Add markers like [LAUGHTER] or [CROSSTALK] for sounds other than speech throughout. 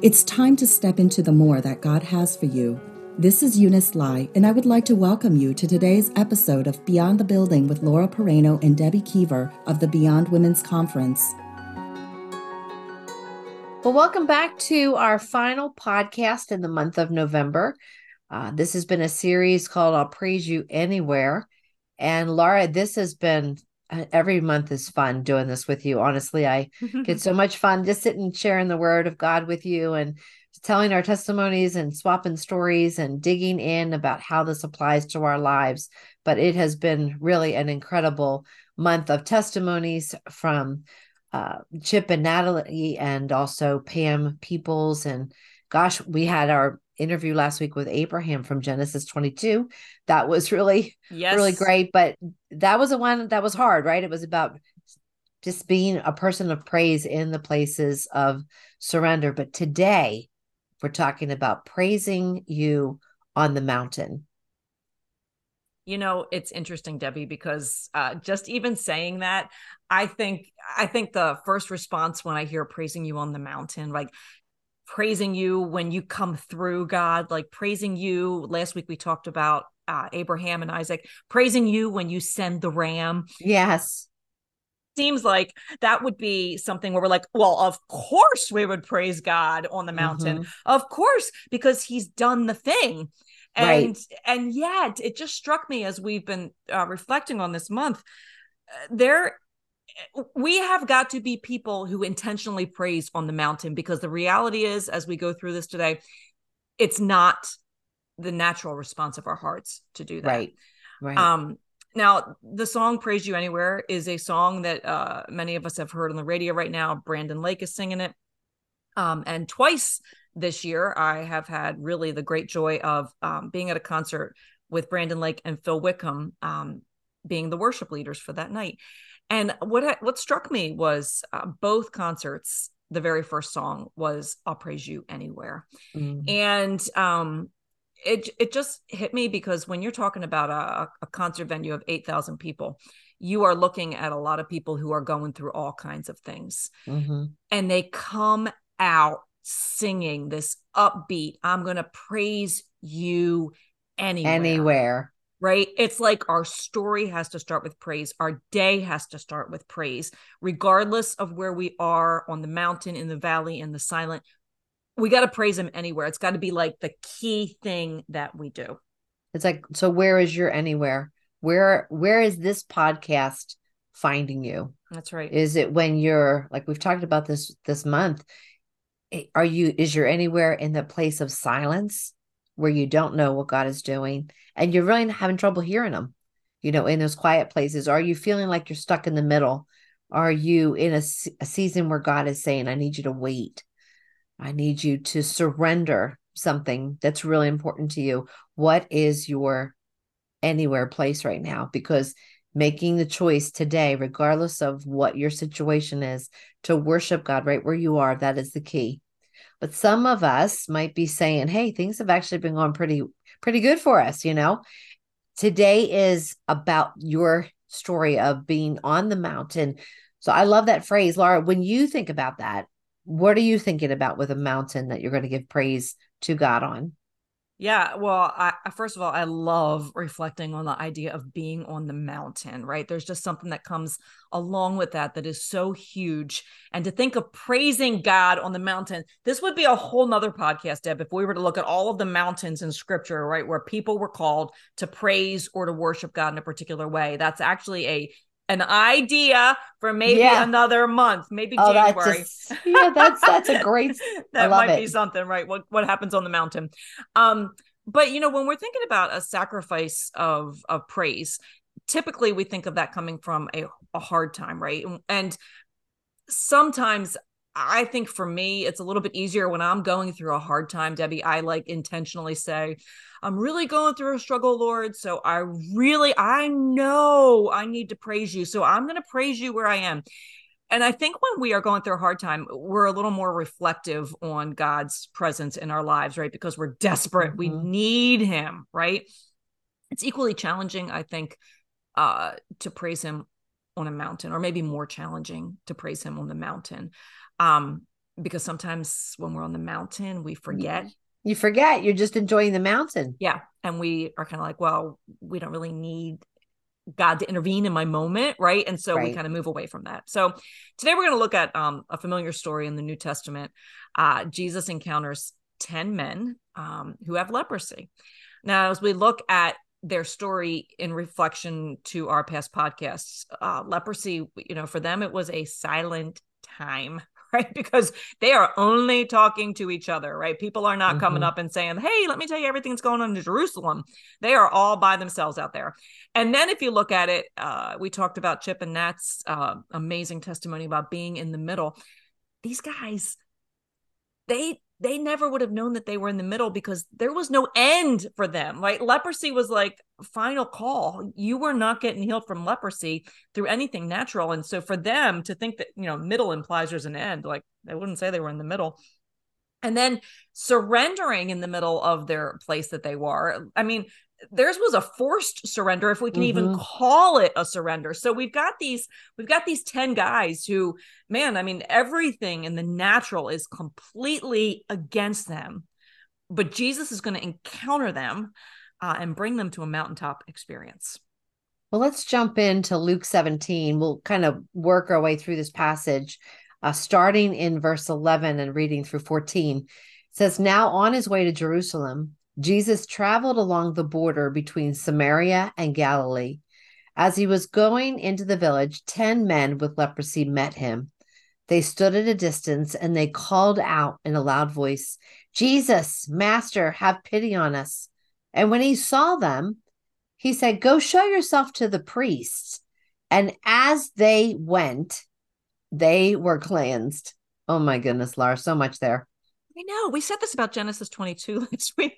It's time to step into the more that God has for you. This is Eunice Lai, and I would like to welcome you to today's episode of Beyond the Building with Laura Pereno and Debbie Keever of the Beyond Women's Conference. Well, welcome back to our final podcast in the month of November. Uh, this has been a series called I'll Praise You Anywhere. And Laura, this has been every month is fun doing this with you. Honestly, I get [LAUGHS] so much fun just sitting sharing the word of God with you and telling our testimonies and swapping stories and digging in about how this applies to our lives. But it has been really an incredible month of testimonies from uh, Chip and Natalie and also Pam Peoples. And gosh, we had our interview last week with Abraham from Genesis 22. That was [LAUGHS] really, yes. really great. But that was the one that was hard, right? It was about just being a person of praise in the places of surrender. But today, we're talking about praising you on the mountain. You know, it's interesting, Debbie, because uh, just even saying that, I think I think the first response when I hear praising you on the mountain, like praising you when you come through god like praising you. Last week we talked about uh, abraham and isaac praising you when you send the ram. Yes. Seems like that would be something where we're like well of course we would praise god on the mountain. Mm-hmm. of course because he's done the thing. And right. and yet it just struck me as we've been uh, reflecting on this month uh, there we have got to be people who intentionally praise on the mountain because the reality is as we go through this today it's not the natural response of our hearts to do that. Right. Right. Um now the song praise you anywhere is a song that uh many of us have heard on the radio right now. Brandon lake is singing it. Um and twice this year i have had really the great joy of um, being at a concert with brandon lake and phil wickham um being the worship leaders for that night and what what struck me was uh, both concerts. The very first song was "I'll Praise You Anywhere," mm. and um, it it just hit me because when you're talking about a, a concert venue of eight thousand people, you are looking at a lot of people who are going through all kinds of things, mm-hmm. and they come out singing this upbeat. I'm going to praise you anywhere. Anywhere right? It's like our story has to start with praise. Our day has to start with praise, regardless of where we are on the mountain, in the valley, in the silent. We got to praise him anywhere. It's got to be like the key thing that we do. It's like, so where is your anywhere? Where, where is this podcast finding you? That's right. Is it when you're like, we've talked about this this month? Eh, are you, is your anywhere in the place of silence? Where you don't know what God is doing and you're really having trouble hearing Him, you know, in those quiet places? Are you feeling like you're stuck in the middle? Are you in a, a season where God is saying, I need you to wait? I need you to surrender something that's really important to you. What is your anywhere place right now? Because making the choice today, regardless of what your situation is, to worship God right where you are, that is the key. But some of us might be saying, hey, things have actually been going pretty, pretty good for us, you know? Today is about your story of being on the mountain. So I love that phrase, Laura. When you think about that, what are you thinking about with a mountain that you're going to give praise to God on? Yeah, well, I, first of all, I love reflecting on the idea of being on the mountain, right? There's just something that comes along with that that is so huge. And to think of praising God on the mountain, this would be a whole nother podcast, Deb, if we were to look at all of the mountains in scripture, right, where people were called to praise or to worship God in a particular way. That's actually a an idea for maybe yeah. another month, maybe oh, January. Just, yeah, that's that's a [LAUGHS] great. that might it. be something, right? What what happens on the mountain? Um, but you know, when we're thinking about a sacrifice of of praise, typically we think of that coming from a, a hard time, right? And sometimes I think for me, it's a little bit easier when I'm going through a hard time, Debbie. I like intentionally say, I'm really going through a struggle, Lord. So I really, I know I need to praise you. So I'm going to praise you where I am. And I think when we are going through a hard time, we're a little more reflective on God's presence in our lives, right? Because we're desperate. Mm-hmm. We need Him, right? It's equally challenging, I think, uh, to praise Him on a mountain, or maybe more challenging to praise Him on the mountain um because sometimes when we're on the mountain, we forget. You forget you're just enjoying the mountain. Yeah. And we are kind of like, well, we don't really need God to intervene in my moment, right? And so Right. we kind of move away from that. So today we're going to look at um, a familiar story in the New Testament. Uh, Jesus encounters 10 men um, who have leprosy. Now, as we look at their story in reflection to our past podcasts, uh, leprosy, you know, for them, it was a silent time. [LAUGHS] Right, because they are only talking to each other, right? People are not coming Mhm. up and saying, Hey, let me tell you everything that's going on in Jerusalem. They are all by themselves out there. And then if you look at it, uh, we talked about Chip and Nat's uh, amazing testimony about being in the middle. These guys, they they never would have known that they were in the middle because there was no end for them. Right? Leprosy was like final call. You were not getting healed from leprosy through anything natural. And so for them to think that, you know, middle implies there's an end, like they wouldn't say they were in the middle and then surrendering in the middle of their place that they were. I mean, theirs was a forced surrender if we can even Mhm. call it a surrender. So we've got these we've got these 10 guys who man, I mean everything in the natural is completely against them. But Jesus is going to encounter them uh, and bring them to a mountaintop experience. Well, let's jump into Luke 17. We'll kind of work our way through this passage, uh, starting in verse 11 and reading through 14. It says, Now on his way to Jerusalem, Jesus traveled along the border between Samaria and Galilee. As he was going into the village, 10 men with leprosy met him. They stood at a distance and they called out in a loud voice, Jesus, Master, have pity on us. And when he saw them, he said, Go show yourself to the priests. And as they went, they were cleansed. Oh my goodness, Laura, so much there. I know we said this about Genesis 22 [LAUGHS] last week,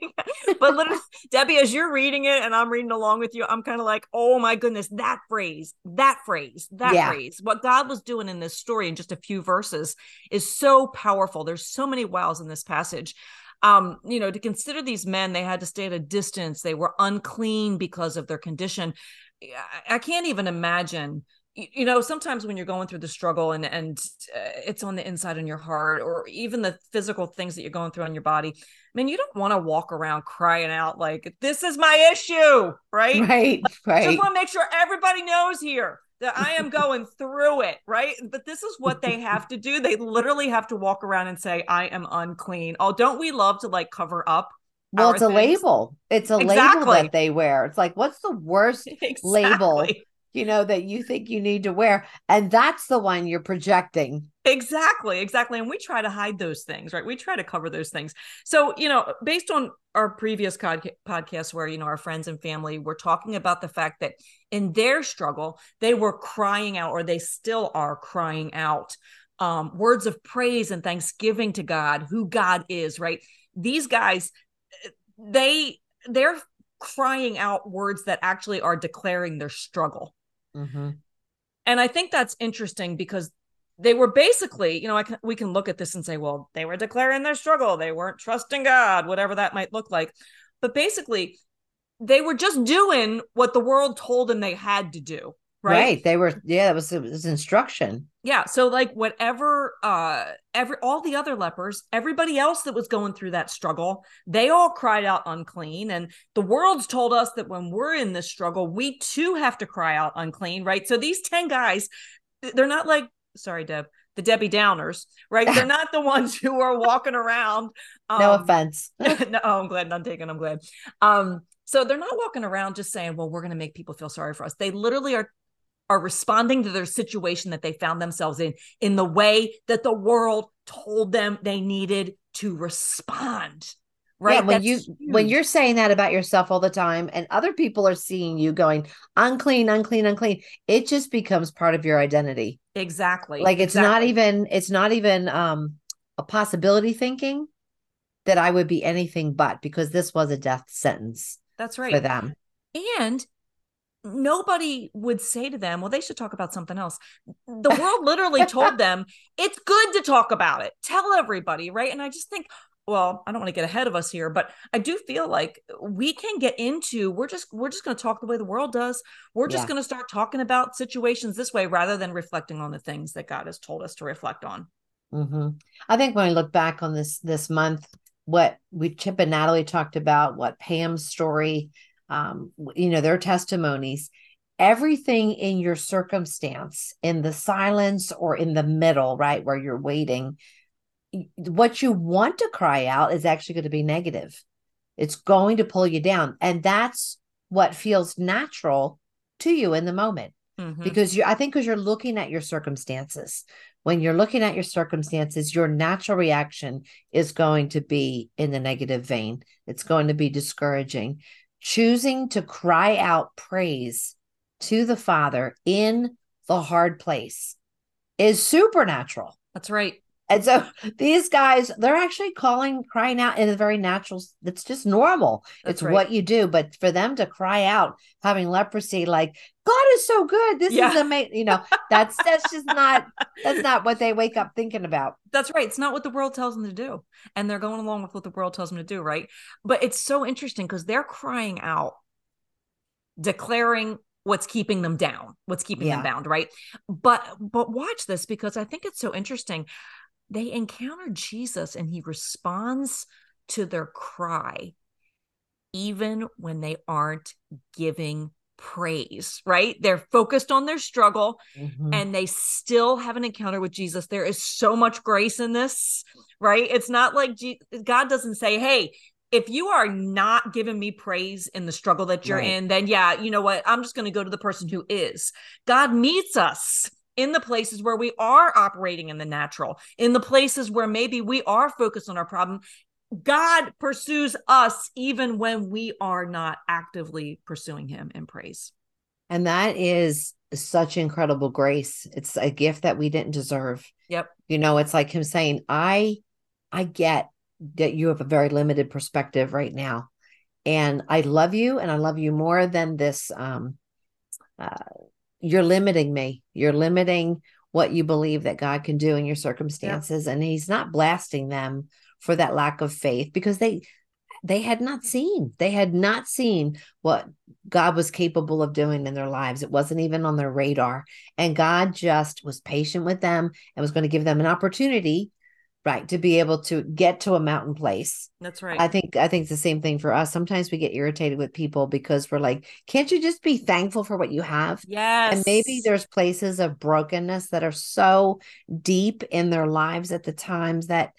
but literally, [LAUGHS] Debbie, as you're reading it and I'm reading along with you, I'm kind of like, oh my goodness, that phrase, that phrase, that Yeah. phrase. What God was doing in this story in just a few verses is so powerful. There's so many wows in this passage. Um, you know, to consider these men, they had to stay at a distance. They were unclean because of their condition. I- I can't even imagine you know sometimes when you're going through the struggle and and uh, it's on the inside in your heart or even the physical things that you're going through on your body i mean you don't want to walk around crying out like this is my issue [LAUGHS] right, Right, right just want to make sure everybody knows here that i am going through it right but this is what they have to do they literally have to walk around and say i am unclean oh don't we love to like cover up Well, it's a things? label. It's a label that they wear. It's like, what's the worst, [LAUGHS] Label. You know, that you think you need to wear? And that's the one you're projecting. Exactly, exactly. And we try to hide those things, right? We try to cover those things. So, you know, based on our previous cod- podcast where, you know, our friends and family were talking about the fact that in their struggle, they were crying out, or they still are crying out um, words of praise and thanksgiving to God, who God is, right? These guys, they, they're crying out words that actually are declaring their struggle. Mhm. And I think that's interesting because they were basically, you know, I can, we can look at this and say, well, they were declaring their struggle. They weren't trusting God, whatever that might look like. But basically, they were just doing what the world told them they had to do. Right. Right. They were, yeah, it was, it was instruction. Yeah. So like whatever uh every all the other lepers, everybody else that was going through that struggle, they all cried out unclean. And the world's told us that when we're in this struggle, we too have to cry out unclean, right? So these 10 guys, they're not like, sorry, Deb, the Debbie Downers, right? They're [LAUGHS] not the ones who are walking around. No um, offense. [LAUGHS] no, oh, I'm glad none taken. I'm glad. Um, so they're not walking around just saying, "Well, we're going to make people feel sorry for us." They literally are are responding to their situation that they found themselves in in the way that the world told them they needed to respond. Right? Yeah, when That's you when you're saying that about yourself all the time and other people are seeing you going unclean, unclean, unclean, it just becomes part of your identity. exactly Like it's not even it's not even um a possibility thinking that I would be anything but because this was a death sentence that's right for them. And nobody would say to them, well, they should talk about something else. The world literally told [LAUGHS] them it's good to talk about it. Tell everybody, right? And I just think, well, I don't want to get ahead of us here, but I do feel like we can get into we're just we're just going to talk the way the world does. We're just Yeah. going to start talking about situations this way rather than reflecting on the things that God has told us to reflect on. hmm I think when I look back on this this month, what we Chip and Natalie talked about, what Pam's story, um, you know, their testimonies, everything in your circumstance, in the silence or in the middle, right, where you're waiting, what you want to cry out is actually going to be negative. It's going to pull you down. And that's what feels natural to you in the moment. Mm-hmm. Because you I think because you're looking at your circumstances. When you're looking at your circumstances, your natural reaction is going to be in the negative vein. It's going to be discouraging. Choosing to cry out praise to the Father in the hard place is supernatural. That's right. And so these guys, they're actually calling, crying out in a very natural, it's just normal. That's it's right. what you do. But for them to cry out having leprosy, like, God is so good. This yeah. is amazing. You know, that's that's just not that's not what they wake up thinking about. That's right. It's not what the world tells them to do. And they're going along with what the world tells them to do, right? But it's so interesting because they're crying out, declaring what's keeping them down, what's keeping yeah. them bound, right? But but watch this because I think it's so interesting they encounter Jesus and he responds to their cry, even when they aren't giving praise, right? They're focused on their struggle mm-hmm. and they still have an encounter with Jesus. There is so much grace in this, right? It's not like G- God doesn't say, Hey, if you are not giving me praise in the struggle that you're right. in, then yeah, you know what? I'm just going to go to the person who is. God meets us in the places where we are operating in the natural, in the places where maybe we are focused on our problem. God pursues us even when we are not actively pursuing him in praise. And that is such incredible grace. It's a gift that we didn't deserve. Yep. You know, it's like him saying, I I get that you have a very limited perspective right now. And I love you and I love you more than this um uh you're limiting me. You're limiting what you believe that God can do in your circumstances. Yeah. And he's not blasting them for that lack of faith because they they had not seen they had not seen what god was capable of doing in their lives it wasn't even on their radar and god just was patient with them and was going to give them an opportunity right to be able to get to a mountain place that's right i think i think it's the same thing for us sometimes we get irritated with people because we're like can't you just be thankful for what you have yes and maybe there's places of brokenness that are so deep in their lives at the times that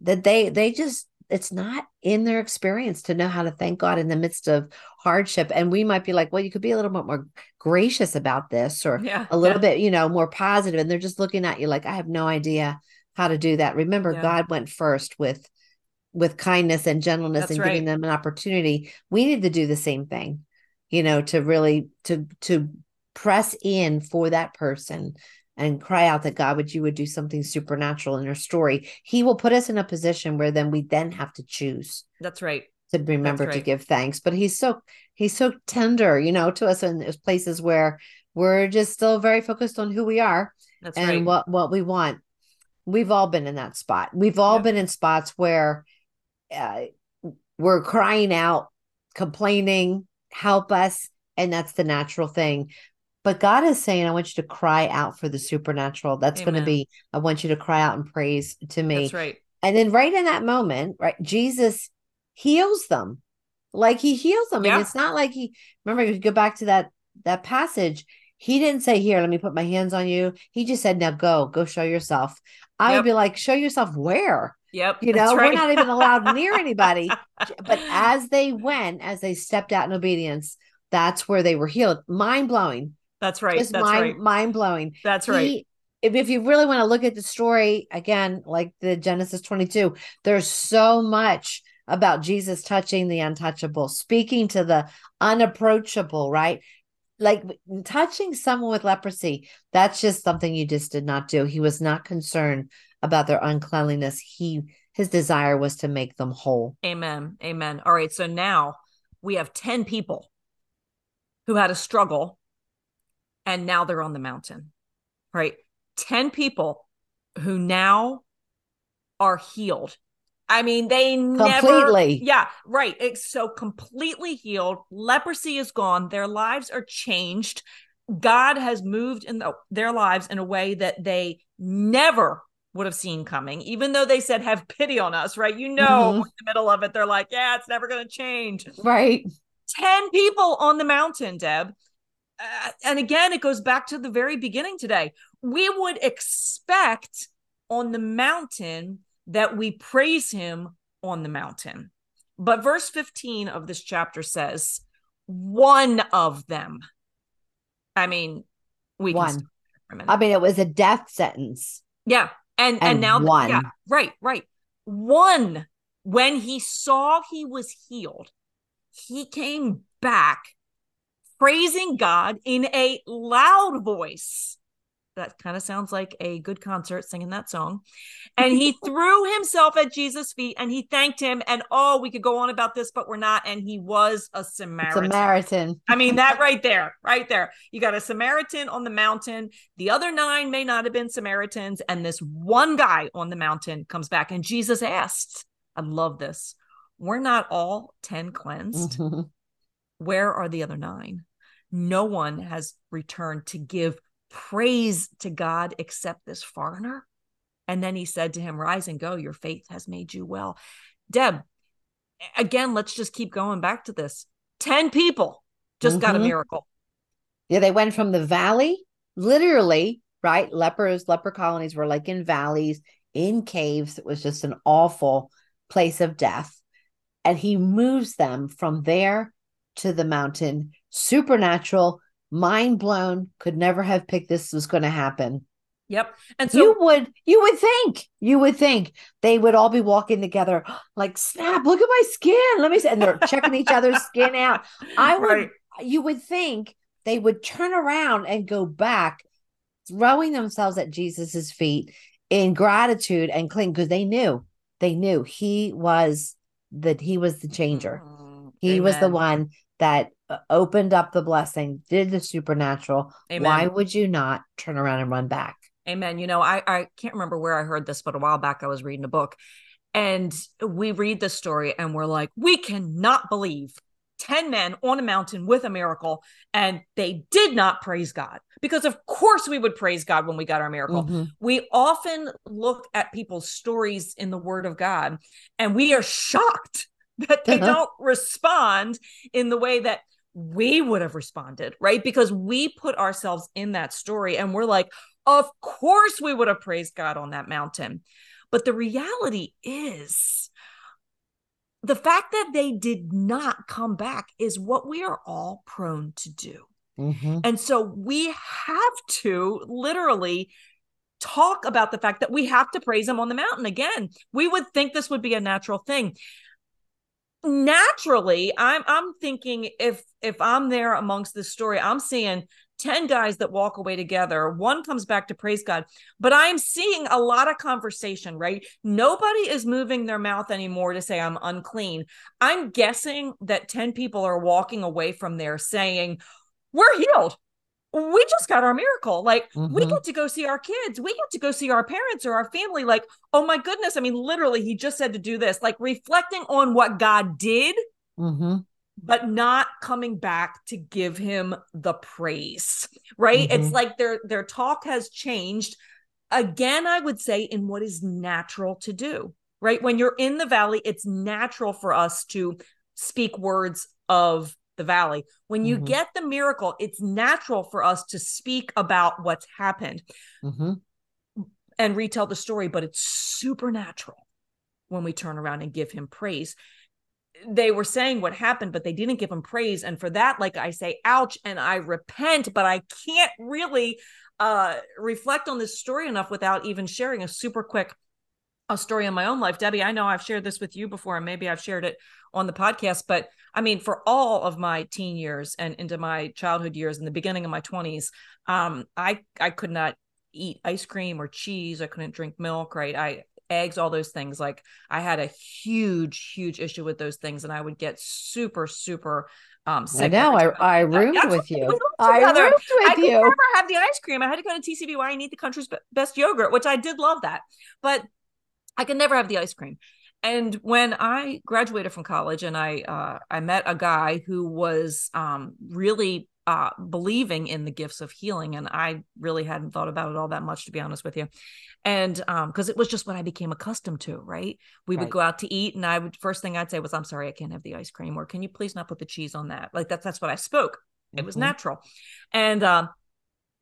that they they just it's not in their experience to know how to thank God in the midst of hardship. And we might be like, well, you could be a little bit more gracious about this or yeah, a little yeah. bit, you know, more positive. And they're just looking at you like, I have no idea how to do that. Remember, yeah. God went first with with kindness and gentleness That's and right. giving them an opportunity. We need to do the same thing, you know, to really to to press in for that person and cry out that God would you would do something supernatural in their story. He will put us in a position where then we then have to choose. That's right. To remember right. to give thanks. But he's so he's so tender, you know, to us in those places where we're just still very focused on who we are That's and right. what what we want we've all been in that spot. We've all been in spots where uh, we're crying out, complaining, help us. And that's the natural thing. But God is saying, I want you to cry out for the supernatural. That's going to be, I want you to cry out and praise to me. That's right. And then right in that moment, right, Jesus heals them. Like he heals them. Yeah. And it's not like he remember you go back to that that passage. He didn't say, Here, let me put my hands on you. He just said, Now go, go show yourself. I yep. would be like, show yourself where. Yep. You know, right. we're not even allowed near anybody. [LAUGHS] But as they went, as they stepped out in obedience, that's where they were healed. Mind blowing. That's right. Just that's mind, right. Mind blowing. That's he, right. If, if you really want to look at the story again, like the Genesis 22, there's so much about Jesus touching the untouchable, speaking to the unapproachable, right? Like touching someone with leprosy that's just something you just did not do. He was not concerned about their uncleanliness. He his desire was to make them whole. Amen. Amen. All right so now we have 10 people who had a struggle and now they're on the mountain right? 10 people who now are healed I mean, they completely. Never, yeah, right. It's so completely healed. Leprosy is gone. Their lives are changed. God has moved in the, their lives in a way that they never would have seen coming, even though they said, have pity on us, right? You know, Mhm. in the middle of it, they're like, yeah, it's never going to change. Right. 10 people on the mountain, Deb. Uh, and again, it goes back to the very beginning today. We would expect on the mountain that we praise him on the mountain. But verse 15 of this chapter says, one of them. I mean, we One. stop for a. I mean, it was a death sentence. Yeah. And and, And now one. yeah, right, right. One when he saw he was healed, he came back praising God in a loud voice. That kind of sounds like a good concert singing that song. And he [LAUGHS] threw himself at Jesus' feet and he thanked him. And oh, we could go on about this, but we're not. And he was a Samaritan. Samaritan. I mean, that [LAUGHS] right there, right there. You got a Samaritan on the mountain. The other nine may not have been Samaritans. And this one guy on the mountain comes back. And Jesus asks, I love this. We're not all 10 cleansed. Mhm. Where are the other nine? No one has returned to give praise to God except this foreigner. And then he said to him, Rise and go. Your faith has made you well. Deb, again, let's just keep going back to this. 10 people just got a Mhm. miracle. Yeah, they went from the valley, literally, right? Lepers, leper colonies were like in valleys, in caves. It was just an awful place of death. And he moves them from there to the mountain. Supernatural, mind blown, could never have picked this was going to happen. Yep. And so you would you would think you would think they would all be walking together [GASPS] like snap look at my skin let me see and they're [LAUGHS] checking each other's skin out i would Right. you would think they would turn around and go back throwing themselves at jesus's feet in gratitude and cling because they knew they knew he was that he was the changer Mm, he was the one that opened up the blessing did the supernatural Amen. why would you not turn around and run back Amen. You know, I, I can't remember where I heard this, but a while back I was reading a book and we read this story and we're like, we cannot believe 10 men on a mountain with a miracle and they did not praise God. Because of course we would praise God when we got our miracle. Mhm. We often look at people's stories in the word of God and we are shocked [LAUGHS] that they Uh-huh. don't respond in the way that we would have responded, right? Because we put ourselves in that story and we're like, of course we would have praised God on that mountain. But the reality is, the fact that they did not come back is what we are all prone to do. Mhm. And so we have to literally talk about the fact that we have to praise him on the mountain again. We would think this would be a natural thing. Naturally, I'm I'm thinking if if I'm there amongst this story, I'm seeing 10 guys that walk away together. One comes back to praise God, but I'm seeing a lot of conversation, right? Nobody is moving their mouth anymore to say I'm unclean. I'm guessing that 10 people are walking away from there saying, We're healed. We just got our miracle. Like, we Mhm. get to go see our kids. We get to go see our parents or our family. Like, oh my goodness. I mean, literally, he just said to do this, like reflecting on what God did Mhm. but not coming back to give him the praise right it's Mhm. like their their talk has changed again i would say in what is natural to do right when you're in the valley it's natural for us to speak words of the valley when you Mhm. get the miracle it's natural for us to speak about what's happened Mhm. and retell the story, but it's supernatural when we turn around and give him praise. They were saying what happened, but they didn't give him praise. And for that, like I say, ouch, and I repent, but I can't really uh reflect on this story enough without even sharing a super quick a story in my own life. Debbie, I know I've shared this with you before, and maybe I've shared it on the podcast, but I mean, for all of my teen years and into my childhood years and the beginning of my 20s, um, I I could not eat ice cream or cheese. I couldn't drink milk, right? I eggs, all those things. Like I had a huge, huge issue with those things, and I would get super, super um I sick. know. I, I roomed That's with you. roomed I roomed I with could you. never have the ice cream. I had to go to TCBY and eat the country's best yogurt, which I did love that. But I could never have the ice cream. And when I graduated from college and I uh, I met a guy who was um, really uh, believing in the gifts of healing. And I really hadn't thought about it all that much, to be honest with you. And um, because it was just what I became accustomed to, right? We right. would go out to eat, and I would first thing I'd say was, "I'm sorry, I can't have the ice cream," or "Can you please not put the cheese on that?" Like that's that's what I spoke. It mm-hmm. was natural, and um,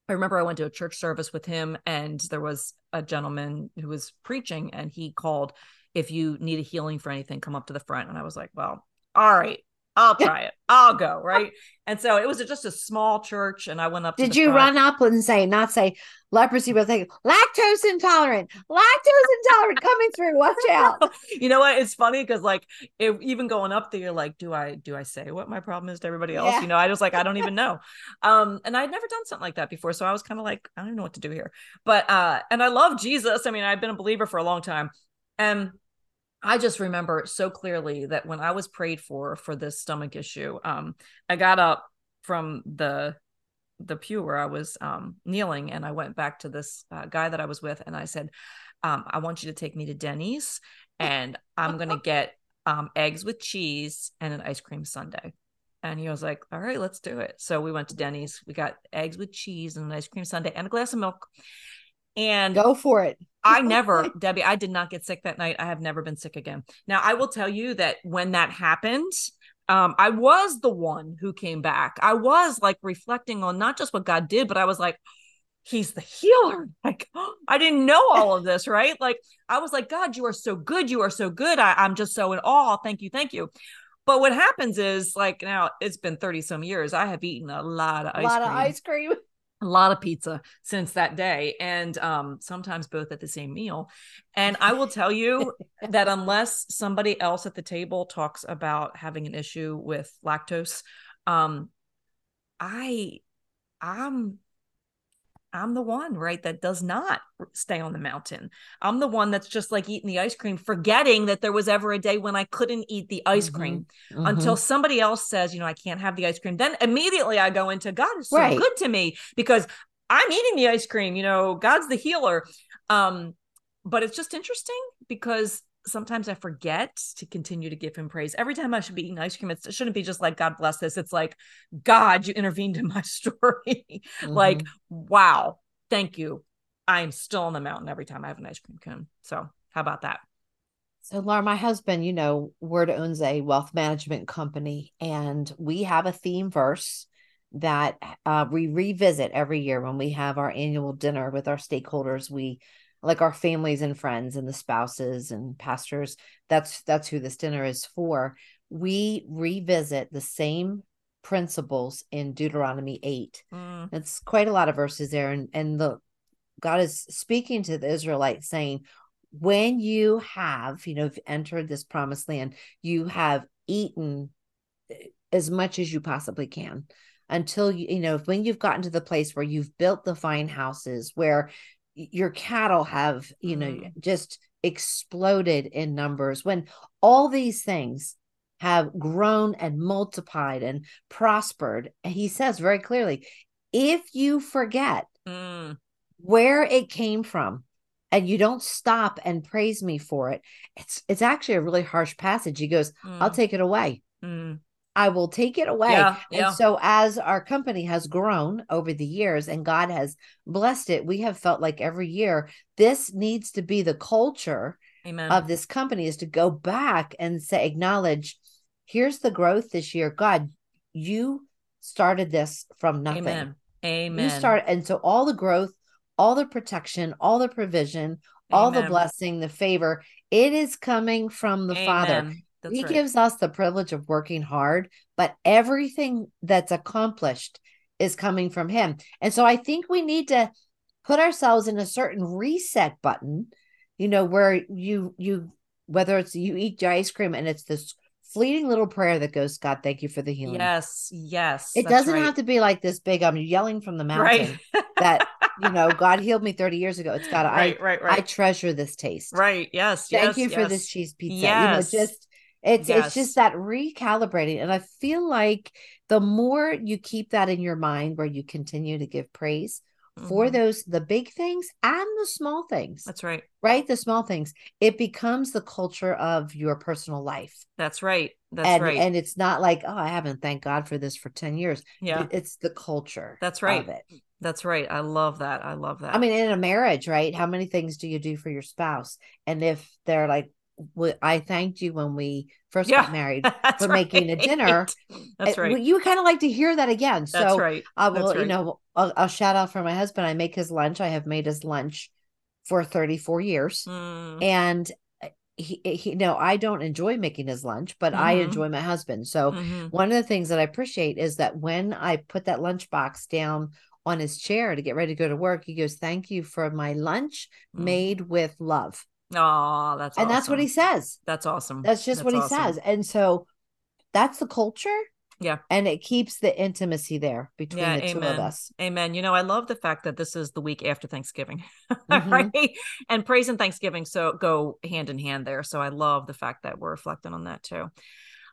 I remember I went to a church service with him, and there was a gentleman who was preaching, and he called, "If you need a healing for anything, come up to the front." And I was like, "Well, all right, I'll try it. I'll go. Right. And so it was just a small church. And I went up. Did you front. run up and say, not say leprosy, but say lactose intolerant, lactose intolerant coming through. Watch [LAUGHS] out. you know what? It's funny because like it, even going up there, you're like, do I, do I say what my problem is to everybody else? Yeah. You know, I was like, I don't even [LAUGHS] know. Um, and I'd never done something like that before. So I was kind of like, I don't know what to do here. But, uh, and I love Jesus. I mean, I've been a believer for a long time. And I just remember so clearly that when I was prayed for for this stomach issue, um, I got up from the the pew where I was um, kneeling, and I went back to this uh, guy that I was with, and I said, um, "I want you to take me to Denny's, and I'm gonna [LAUGHS] get um, eggs with cheese and an ice cream sundae." And he was like, "All right, let's do it." So we went to Denny's. We got eggs with cheese and an ice cream sundae and a glass of milk. And go for it. I never, Debbie, I did not get sick that night. I have never been sick again. Now, I will tell you that when that happened, um, I was the one who came back. I was like reflecting on not just what God did, but I was like, He's the healer. [LAUGHS] Like, [GASPS] I didn't know all of this, right? Like, I was like, God, you are so good. You are so good. I, I'm just so in awe. Thank you. Thank you. But what happens is, like, now it's been 30 some years. I have eaten a lot of ice a lot cream. of ice cream [LAUGHS] a lot of pizza since that day and um, sometimes both at the same meal. And i will tell you [LAUGHS] that unless somebody else at the table talks about having an issue with lactose um, i i'm I'm the one, right, that does not stay on the mountain. I'm the one that's just like eating the ice cream, forgetting that there was ever a day when I couldn't eat the ice mm-hmm. cream mm-hmm. until somebody else says, you know, I can't have the ice cream. Then immediately I go into God is so right. good to me because I'm eating the ice cream, you know, God's the healer. Um, but it's just interesting because sometimes I forget to continue to give him praise. Every time I should be eating ice cream, it shouldn't be just like, God bless this. It's like, God, you intervened in my [LAUGHS] story. mm-hmm. Like, wow, thank you. I'm still on the mountain every time I have an ice cream cone. So, how about that? So, Laura, my husband, you know, Word owns a wealth management company, and we have a theme verse that uh, we revisit every year when we have our annual dinner with our stakeholders. We like our families and friends and the spouses and pastors that's that's who this dinner is for. We revisit the same principles in deuteronomy 8 mm. it's quite a lot of verses there and and the god is speaking to the israelites saying when you have you know entered this promised land you have eaten eh, as much as you possibly can. Until you you know when you've gotten to the place where you've built the fine houses where your cattle have you know mm. just exploded in numbers when all these things have grown and multiplied and prospered he says very clearly if you forget mm. where it came from and you don't stop and praise me for it it's it's actually a really harsh passage he goes mm. i'll take it away mm. I will take it away. Yeah, and yeah. so, as our company has grown over the years and God has blessed it, we have felt like every year this needs to be the culture Amen. of this company is to go back and say, acknowledge, here's the growth this year. God, you started this from nothing. Amen. Amen. You start, and so all the growth, all the protection, all the provision, Amen. all the blessing, the favor, it is coming from the Amen. Father. That's he right. gives us the privilege of working hard, but everything that's accomplished is coming from him. And so I think we need to put ourselves in a certain reset button, you know, where you you whether it's you eat ice cream and it's this fleeting little prayer that goes, God, thank you for the healing. Yes, yes. It doesn't right. have to be like this big, I'm yelling from the mountain right. that, you know, God healed me 30 years ago. It's got [LAUGHS] to, right, I, right, right. I treasure this taste. Right. Yes. Thank yes, you yes. for this cheese pizza. Yes. You know, just it's yes. it's just that recalibrating. And I feel like the more you keep that in your mind where you continue to give praise mm-hmm. for those the big things and the small things. That's right. Right? The small things. It becomes the culture of your personal life. That's right. That's and right. and it's not like oh i haven't thanked god for this for 10 years yeah. it's the culture That's of right. it That's right. I love that. I love that. i mean in a marriage right how many things do you do for your spouse and if they're like i thanked you when we first Yeah. got married [LAUGHS] for making a dinner, [LAUGHS] That's uh, right. you kind of like to hear that again That's so right. I will, That's you know, I'll, I'll shout out for my husband. I make his lunch. I have made his lunch for 34 years. Mm, And uh, he, he, no, I don't enjoy making his lunch, but I Mhm. enjoy my husband. So mhm. one of the things that I appreciate is that when I put that lunch box down on his chair to get ready to go to work, he goes, Thank you for my lunch Mhm. made with love. Oh, that's and that's what he says. That's awesome. That's just what he awesome. says. And so that's the culture. Yeah. And it keeps the intimacy there between Yeah, the two of amen. us. Amen. You know, I love the fact that this is the week after Thanksgiving, [LAUGHS] Mhm. right? And praise and Thanksgiving so go hand in hand there. So I love the fact that we're reflecting on that too.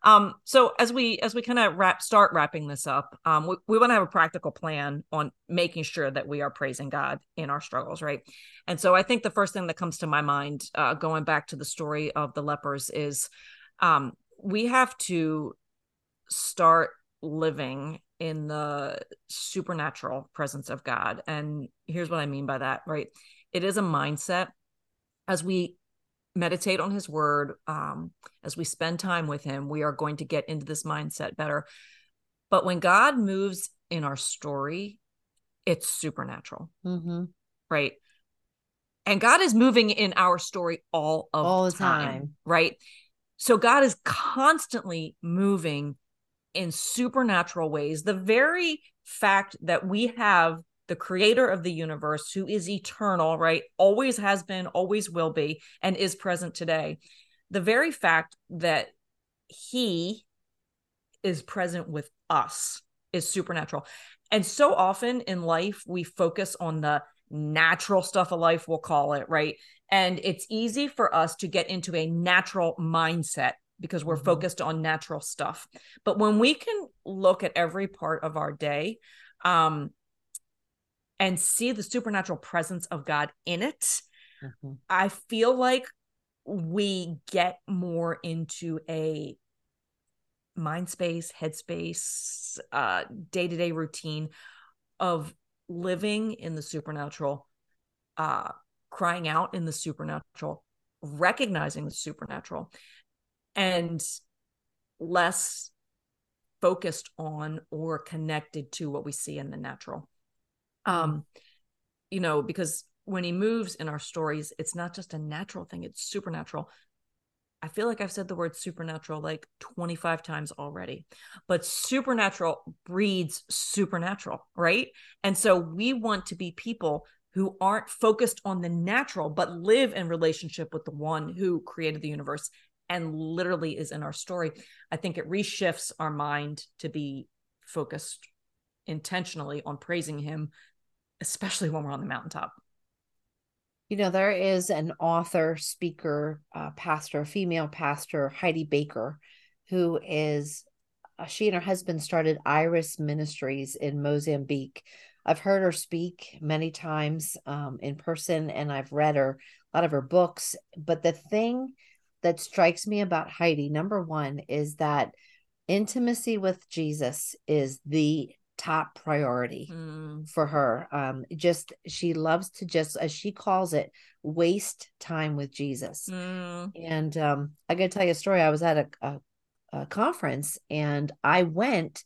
Um, so as we as we kind of wrap start wrapping this up, um, we, we want to have a practical plan on making sure that we are praising God in our struggles, right? And so I think the first thing that comes to my mind, uh, going back to the story of the lepers, is um, we have to start living in the supernatural presence of God. And here's what I mean by that, right? It is a mindset as we meditate on his word, um, as we spend time with him, we are going to get into this mindset better. But when God moves in our story, it's supernatural, Mm-hmm. right? And God is moving in our story all of All the time, time. right? So God is constantly moving in supernatural ways. The very fact that we have the creator of the universe who is eternal, right? Always has been, always will be, and is present today. The very fact that he is present with us is supernatural. And so often in life, we focus on the natural stuff of life, we'll call it, right? And it's easy for us to get into a natural mindset because we're Mhm. focused on natural stuff. But when we can look at every part of our day, um, and see the supernatural presence of God in it, Mhm. I feel like we get more into a mind space, headspace, uh, day-to-day routine of living in the supernatural, uh, crying out in the supernatural, recognizing the supernatural, and less focused on or connected to what we see in the natural. Um, you know, because when he moves in our stories, it's not just a natural thing, it's supernatural. I feel like I've said the word supernatural like 25 times already, but supernatural breeds supernatural, right? And so we want to be people who aren't focused on the natural, but live in relationship with the one who created the universe and literally is in our story. I think it reshifts our mind to be focused intentionally on praising him, especially when we're on the mountaintop. You know, there is an author, speaker, uh, pastor, female pastor, Heidi Baker, who is, uh, she and her husband started Iris Ministries in Mozambique. I've heard her speak many times um, in person, and I've read her, a lot of her books. But the thing that strikes me about Heidi, number one, is that intimacy with Jesus is the top priority Mm, for her. Um, just she loves to just, as she calls it, waste time with Jesus. mm, And um, I got to tell you a story. I was at a, a, a conference and I went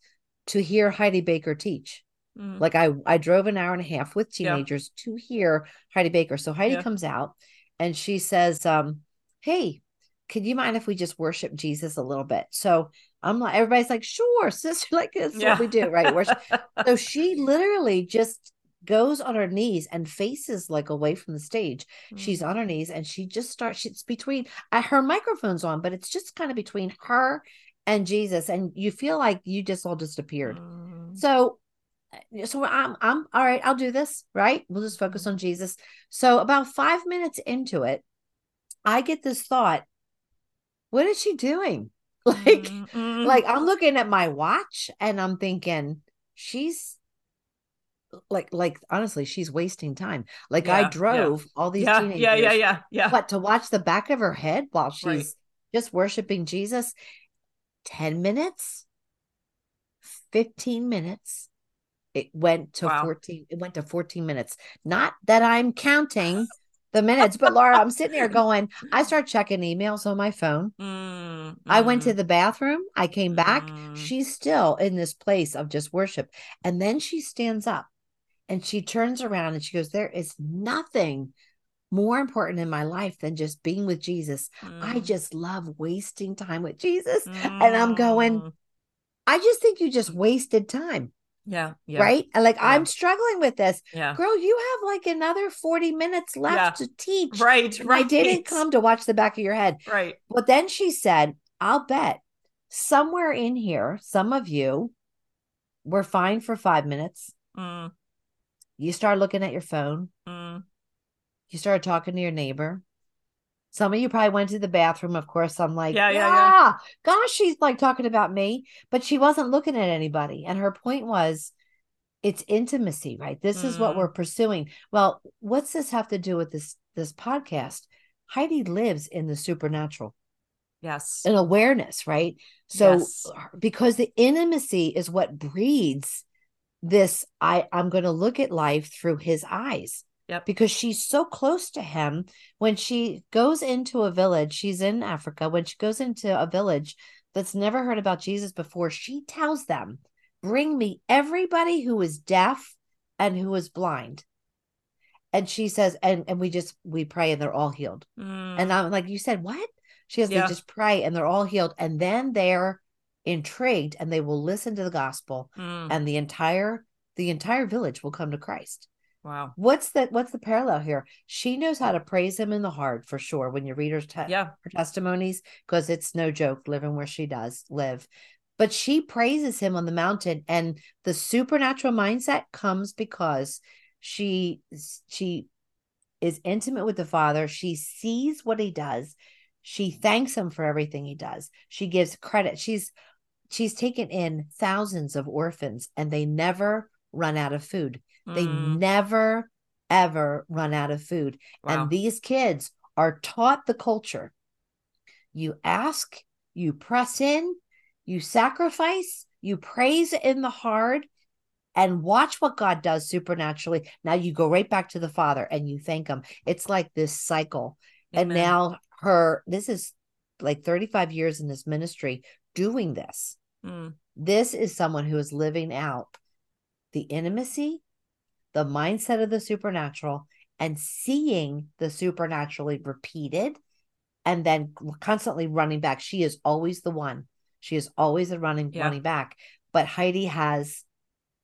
to hear Heidi Baker teach. mm. Like I, I drove an hour and a half with Yeah. teenagers to hear Heidi Baker. So Heidi Yeah. comes out and she says, um, "Hey, could you mind if we just worship Jesus a little bit?" So I'm like, everybody's like, "Sure, [LAUGHS] sister." Like that's Yeah. what we do, right? Worship. [LAUGHS] so she literally just goes on her knees and faces like away from the stage. She's Mm. on her knees and she just starts. It's between uh, her microphone's on, but it's just kind of between her and Jesus, and you feel like you just all disappeared. Mm. So, uh, so I'm I'm all right. I'll do this. Right. We'll just focus Mm-hmm. on Jesus. So about five minutes into it, I get this thought: What is she doing? [LAUGHS] Like, Mm, mm. like I'm looking at my watch and I'm thinking she's like like honestly she's wasting time like i Yeah, yeah. drove all these yeah, teenagers yeah, yeah, yeah, yeah. what to watch the back of her head while she's Right. just worshiping jesus 10 minutes, 15 minutes. It went to Wow. 14, it went to 14 minutes. Not that I'm counting the minutes, but Laura, I'm sitting here [LAUGHS] going, I start checking emails on my phone. Mm, I went to mm, the bathroom. I came back. Mm. She's still in this place of just worship. And then she stands up and she turns around and she goes, There is nothing more important in my life than just being with Jesus. I mm, just love wasting time with Jesus. And I'm going, mm. I just think you just wasted time. Yeah, yeah, Right. And like, Yeah. I'm struggling with this. yeah, Girl, you have like another 40 minutes left Yeah. to teach. right, right. I didn't come to watch the back of your head. right. But then she said, I'll bet somewhere in here, some of you were fine for five minutes. Mm, You start looking at your phone. mm, You started talking to your neighbor. Some of you probably went to the bathroom. Of course, I'm like, Yeah, yeah, yeah, yeah. Gosh, she's like talking about me, but she wasn't looking at anybody. And her point was, it's intimacy, right? This is what Mm. we're pursuing. Well, what's this have to do with this this podcast? Heidi lives in the supernatural. yes. an awareness, right? So Yes. because the intimacy is what breeds this I I'm going to look at life through his eyes. Yep. Because she's so close to him when she goes into a village, she's in Africa, when she goes into a village that's never heard about Jesus before, she tells them, "Bring me everybody who is deaf and who is blind." And she says and and we just we pray and they're all healed. Mm, And I'm like, you said what? She goes, Yeah. they just pray and they're all healed. And then they're intrigued and they will listen to the gospel mm, and the entire the entire village will come to Christ. Wow. What's the what's the parallel here? She knows how to praise him in the heart for sure when you read her, te- Yeah. her testimonies, because it's no joke living where she does live. But she praises him on the mountain, and the supernatural mindset comes because she she is intimate with the father. She sees what he does. She thanks him for everything he does. She gives credit. She's she's taken in thousands of orphans and they never run out of food. They Mm, never ever run out of food. wow. And these kids are taught the culture. You ask, you press in, you sacrifice, you praise in the hard, and watch what God does supernaturally. Now you go right back to the Father and you thank Him. It's like this cycle. And now her, this is like 35 years in this ministry doing this. Mm, This is someone who is living out the intimacy, the mindset of the supernatural, and seeing the supernaturally repeated and then constantly running back. She is always the one. She is always the running Yeah. running back. But Heidi has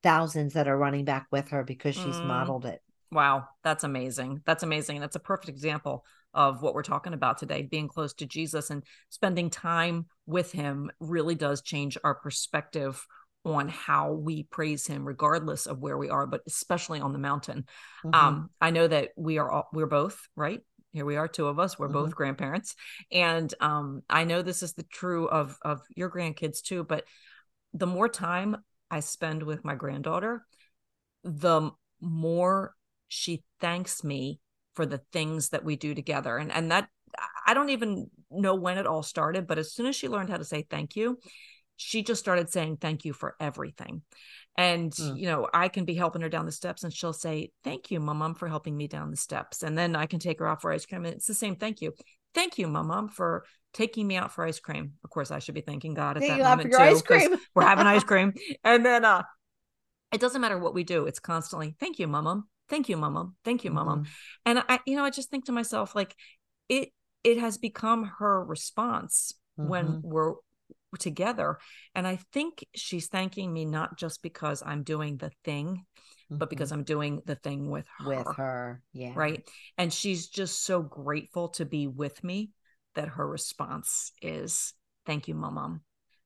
thousands that are running back with her because she's Mm. modeled it. Wow, that's amazing. That's amazing. That's a perfect example of what we're talking about today. Being close to Jesus and spending time with him really does change our perspective on how we praise him regardless of where we are, but especially on the mountain. Mhm. Um, I know that we are all we're both, right? Here we are, two of us. We're Mhm. both grandparents. And um, I know this is the true of of your grandkids too, but the more time I spend with my granddaughter, the more she thanks me for the things that we do together. And and that I don't even know when it all started, but as soon as she learned how to say thank you, she just started saying thank you for everything. And Mm. you know, I can be helping her down the steps and she'll say, Thank you, my mom, for helping me down the steps. And then I can take her out for ice cream. And it's the same thank you. Thank you, my mom, for taking me out for ice cream. Of course, I should be thanking God at Thank that you out for moment too, ice 'cause cream. we're having ice [LAUGHS] cream. And then uh it doesn't matter what we do. It's constantly, thank you, mom Thank you, mom Thank you, mama. Mhm. And I, you know, I just think to myself, like, it it has become her response when Mhm. we're together. And I think she's thanking me not just because I'm doing the thing, but because I'm doing the thing with her. Mm-hmm. with her. Yeah. Right. And she's just so grateful to be with me that her response is, thank you, Mom,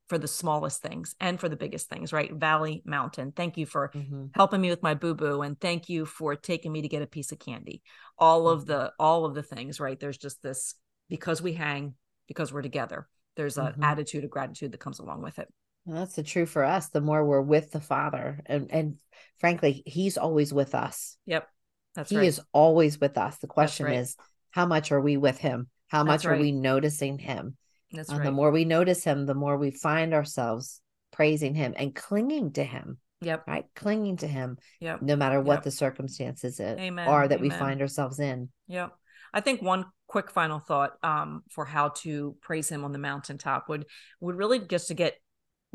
for the smallest things and for the biggest things, right? Valley, mountain. Thank you for Mhm. helping me with my boo boo and thank you for taking me to get a piece of candy all of Mhm. the all of the things right there's just this because we hang because we're together there's an Mhm. attitude of gratitude that comes along with it Well, that's the true for us. The more we're with the Father, and and frankly, He's always with us. yep that's he right is always with us. The question right. is, how much are we with Him? How That's much are we noticing Him? That's right. The more we notice him, the more we find ourselves praising him and clinging to him, yep. right? Clinging to him Yep. no matter what Yep. the circumstances Amen. are that we find ourselves in. Yep. I think one quick final thought um, for how to praise him on the mountaintop would would really just to get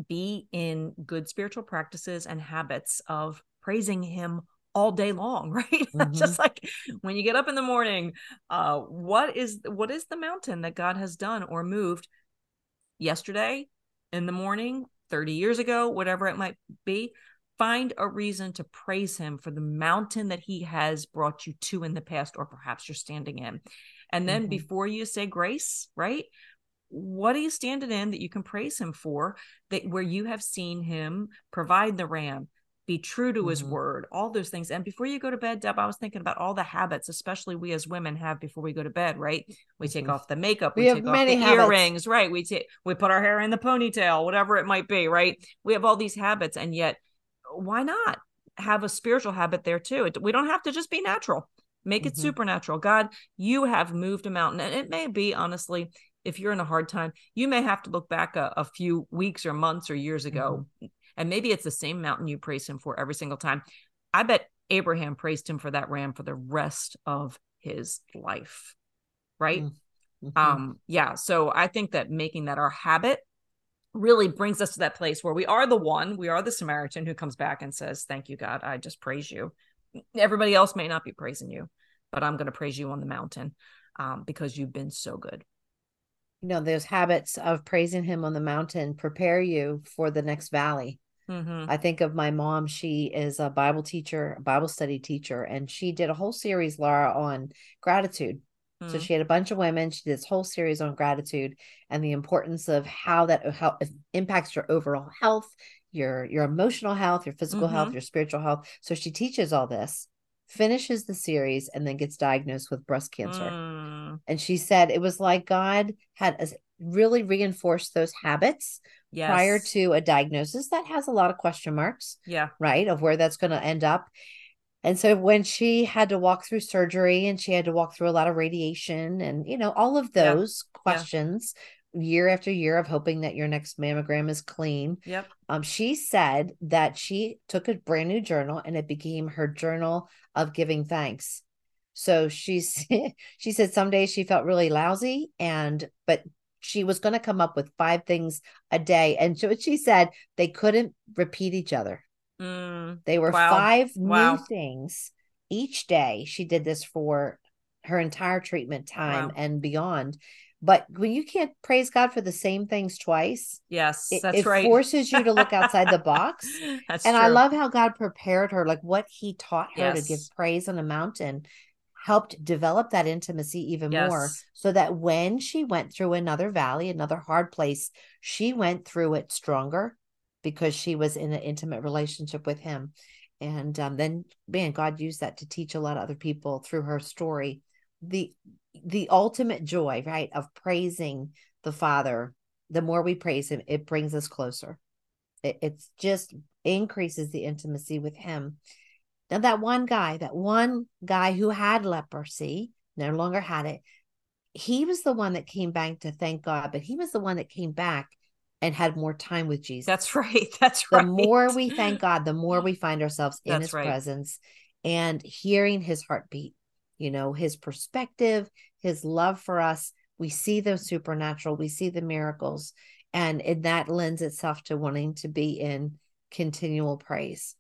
be in good spiritual practices and habits of praising him all day long [LAUGHS] right? Just like when you get up in the morning uh what is what is the mountain that god has done or moved yesterday in the morning 30 years ago whatever it might be? Find a reason to praise him for the mountain that he has brought you to in the past or perhaps you're standing in and then Mhm. before you say grace right what are you standing in that you can praise him for that where you have seen him provide the ram be true to his Mhm. word all those things and before you go to bed deb i was thinking about all the habits especially we as women have before we go to bed right we take Mhm. off the makeup We we, have take many off the habits. earrings right we take we put our hair in the ponytail whatever it might be right we have all these habits and yet why not have a spiritual habit there too It- we don't have to just be natural make it Mhm. supernatural god you have moved a mountain and it may be honestly if you're in a hard time you may have to look back a, a few weeks or months or years ago and maybe it's the same mountain you praise him for every single time i bet abraham praised him for that ram for the rest of his life right Mm. Mhm. um yeah so i think that making that our habit really brings us to that place where we are the one we are the samaritan who comes back and says thank you god i just praise you everybody else may not be praising you but i'm going to praise you on the mountain um, because you've been so good you know, those habits of praising him on the mountain prepare you for the next valley. mm-hmm. I think of my mom. She is a Bible teacher, a Bible study teacher, and she did a whole series, Laura, on gratitude. So Mm. she had a bunch of women. She did this whole series on gratitude and the importance of how that how impacts your overall health, your your emotional health, your physical health, Mhm. your spiritual health. So she teaches all this, finishes the series, and then gets diagnosed with breast cancer. Mm, And she said it was like God had us- really reinforced those habits yes. prior to a diagnosis that has a lot of question marks yeah right of where that's going to end up and so when she had to walk through surgery and she had to walk through a lot of radiation and you know all of Yeah. those questions year after year of hoping that your next mammogram is clean yep um she said that she took a brand new journal and it became her journal of giving thanks so she's [LAUGHS] she said some days she felt really lousy and but she was going to come up with five things a day and so she said they couldn't repeat each other Mm, they were Wow. five Wow. new things each day. She did this for her entire treatment time Wow. and beyond. But when you can't praise God for the same things twice, yes it, that's it right forces you to look outside the [LAUGHS] box. that's and I love how God prepared her, like what He taught her to give praise on a mountain, helped develop that intimacy even more. So that when she went through another valley, another hard place, she went through it stronger because she was in an intimate relationship with Him. And um, then, man, God used that to teach a lot of other people through her story. The the ultimate joy, right, of praising the Father. The more we praise Him, it brings us closer it, it's just increases the intimacy with him now that one guy that one guy who had leprosy no longer had it he was the one that came back to thank god but he was the one that came back and had more time with jesus that's [LAUGHS] right that's right. the more we thank god the more we find ourselves in That's his right. presence and hearing his heartbeat you know his perspective his love for us. We see the supernatural we see the miracles and, and that lends itself to wanting to be in continual praise.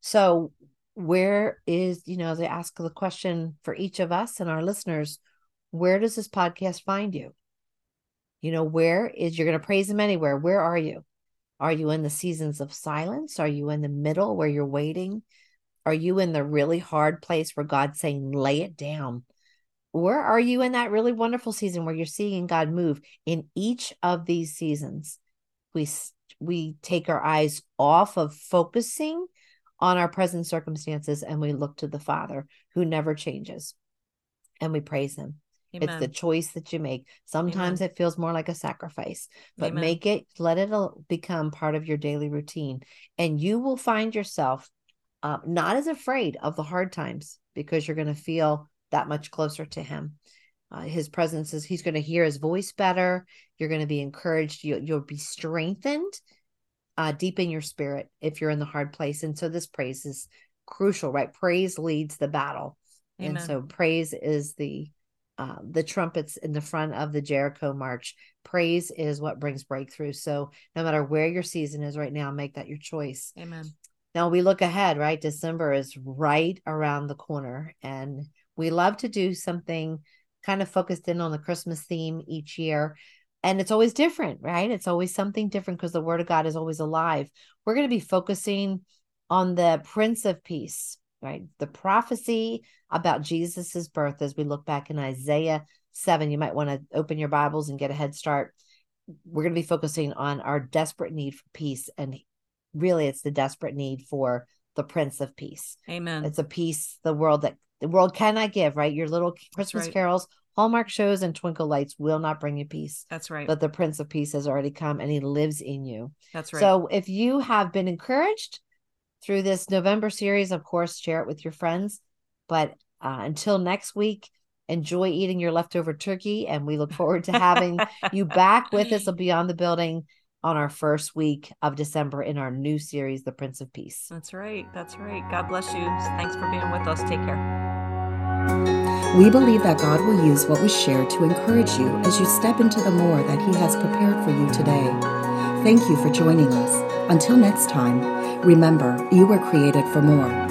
So where is you know they ask the question for each of us and our listeners where does this podcast find you? You know where is you're going to praise him anywhere. Where are you? Are you in the seasons of silence? Are you in the middle where you're waiting are you in the really hard place where god's saying lay it down or are you in that really wonderful season where you're seeing god move in each of these seasons we we take our eyes off of focusing on our present circumstances and we look to the father who never changes and we praise him it's the choice that you make. Sometimes it feels more like a sacrifice, but Amen. make it, let it become part of your daily routine. And you will find yourself uh, not as afraid of the hard times because you're going to feel that much closer to Him. Uh, his presence is, He's going to hear His voice better. You're going to be encouraged. You, you'll be strengthened uh, deep in your spirit if you're in the hard place. And so this praise is crucial, right? Praise leads the battle. Amen. And so praise is the uh, the trumpets in the front of the Jericho march. Praise is what brings breakthrough. So no matter where your season is right now, make that your choice. Amen. Now we look ahead, right? December is right around the corner, and we love to do something kind of focused in on the Christmas theme each year. And it's always different, right? It's always something different because the word of God is always alive. We're going to be focusing on the Prince of Peace, right? The prophecy about Jesus's birth as we look back in Isaiah 7. You might want to open your Bibles and get a head start. We're going to be focusing on our desperate need for peace. And really, it's the desperate need for the Prince of Peace. Amen. It's a peace the world that the world cannot give, right? Your little Christmas right. carols, Hallmark shows, and twinkle lights will not bring you peace. That's right. But the Prince of Peace has already come and he lives in you. That's right. So if you have been encouraged through this November series, of course, share it with your friends. But uh, until next week, enjoy eating your leftover turkey. And we look forward to having [LAUGHS] you back with us Beyond the Building on our first week of December in our new series, The Prince of Peace. That's right. That's right. God bless you. Thanks for being with us. Take care. We believe that God will use what was shared to encourage you as you step into the more that He has prepared for you today. Thank you for joining us. Until next time, remember, you were created for more.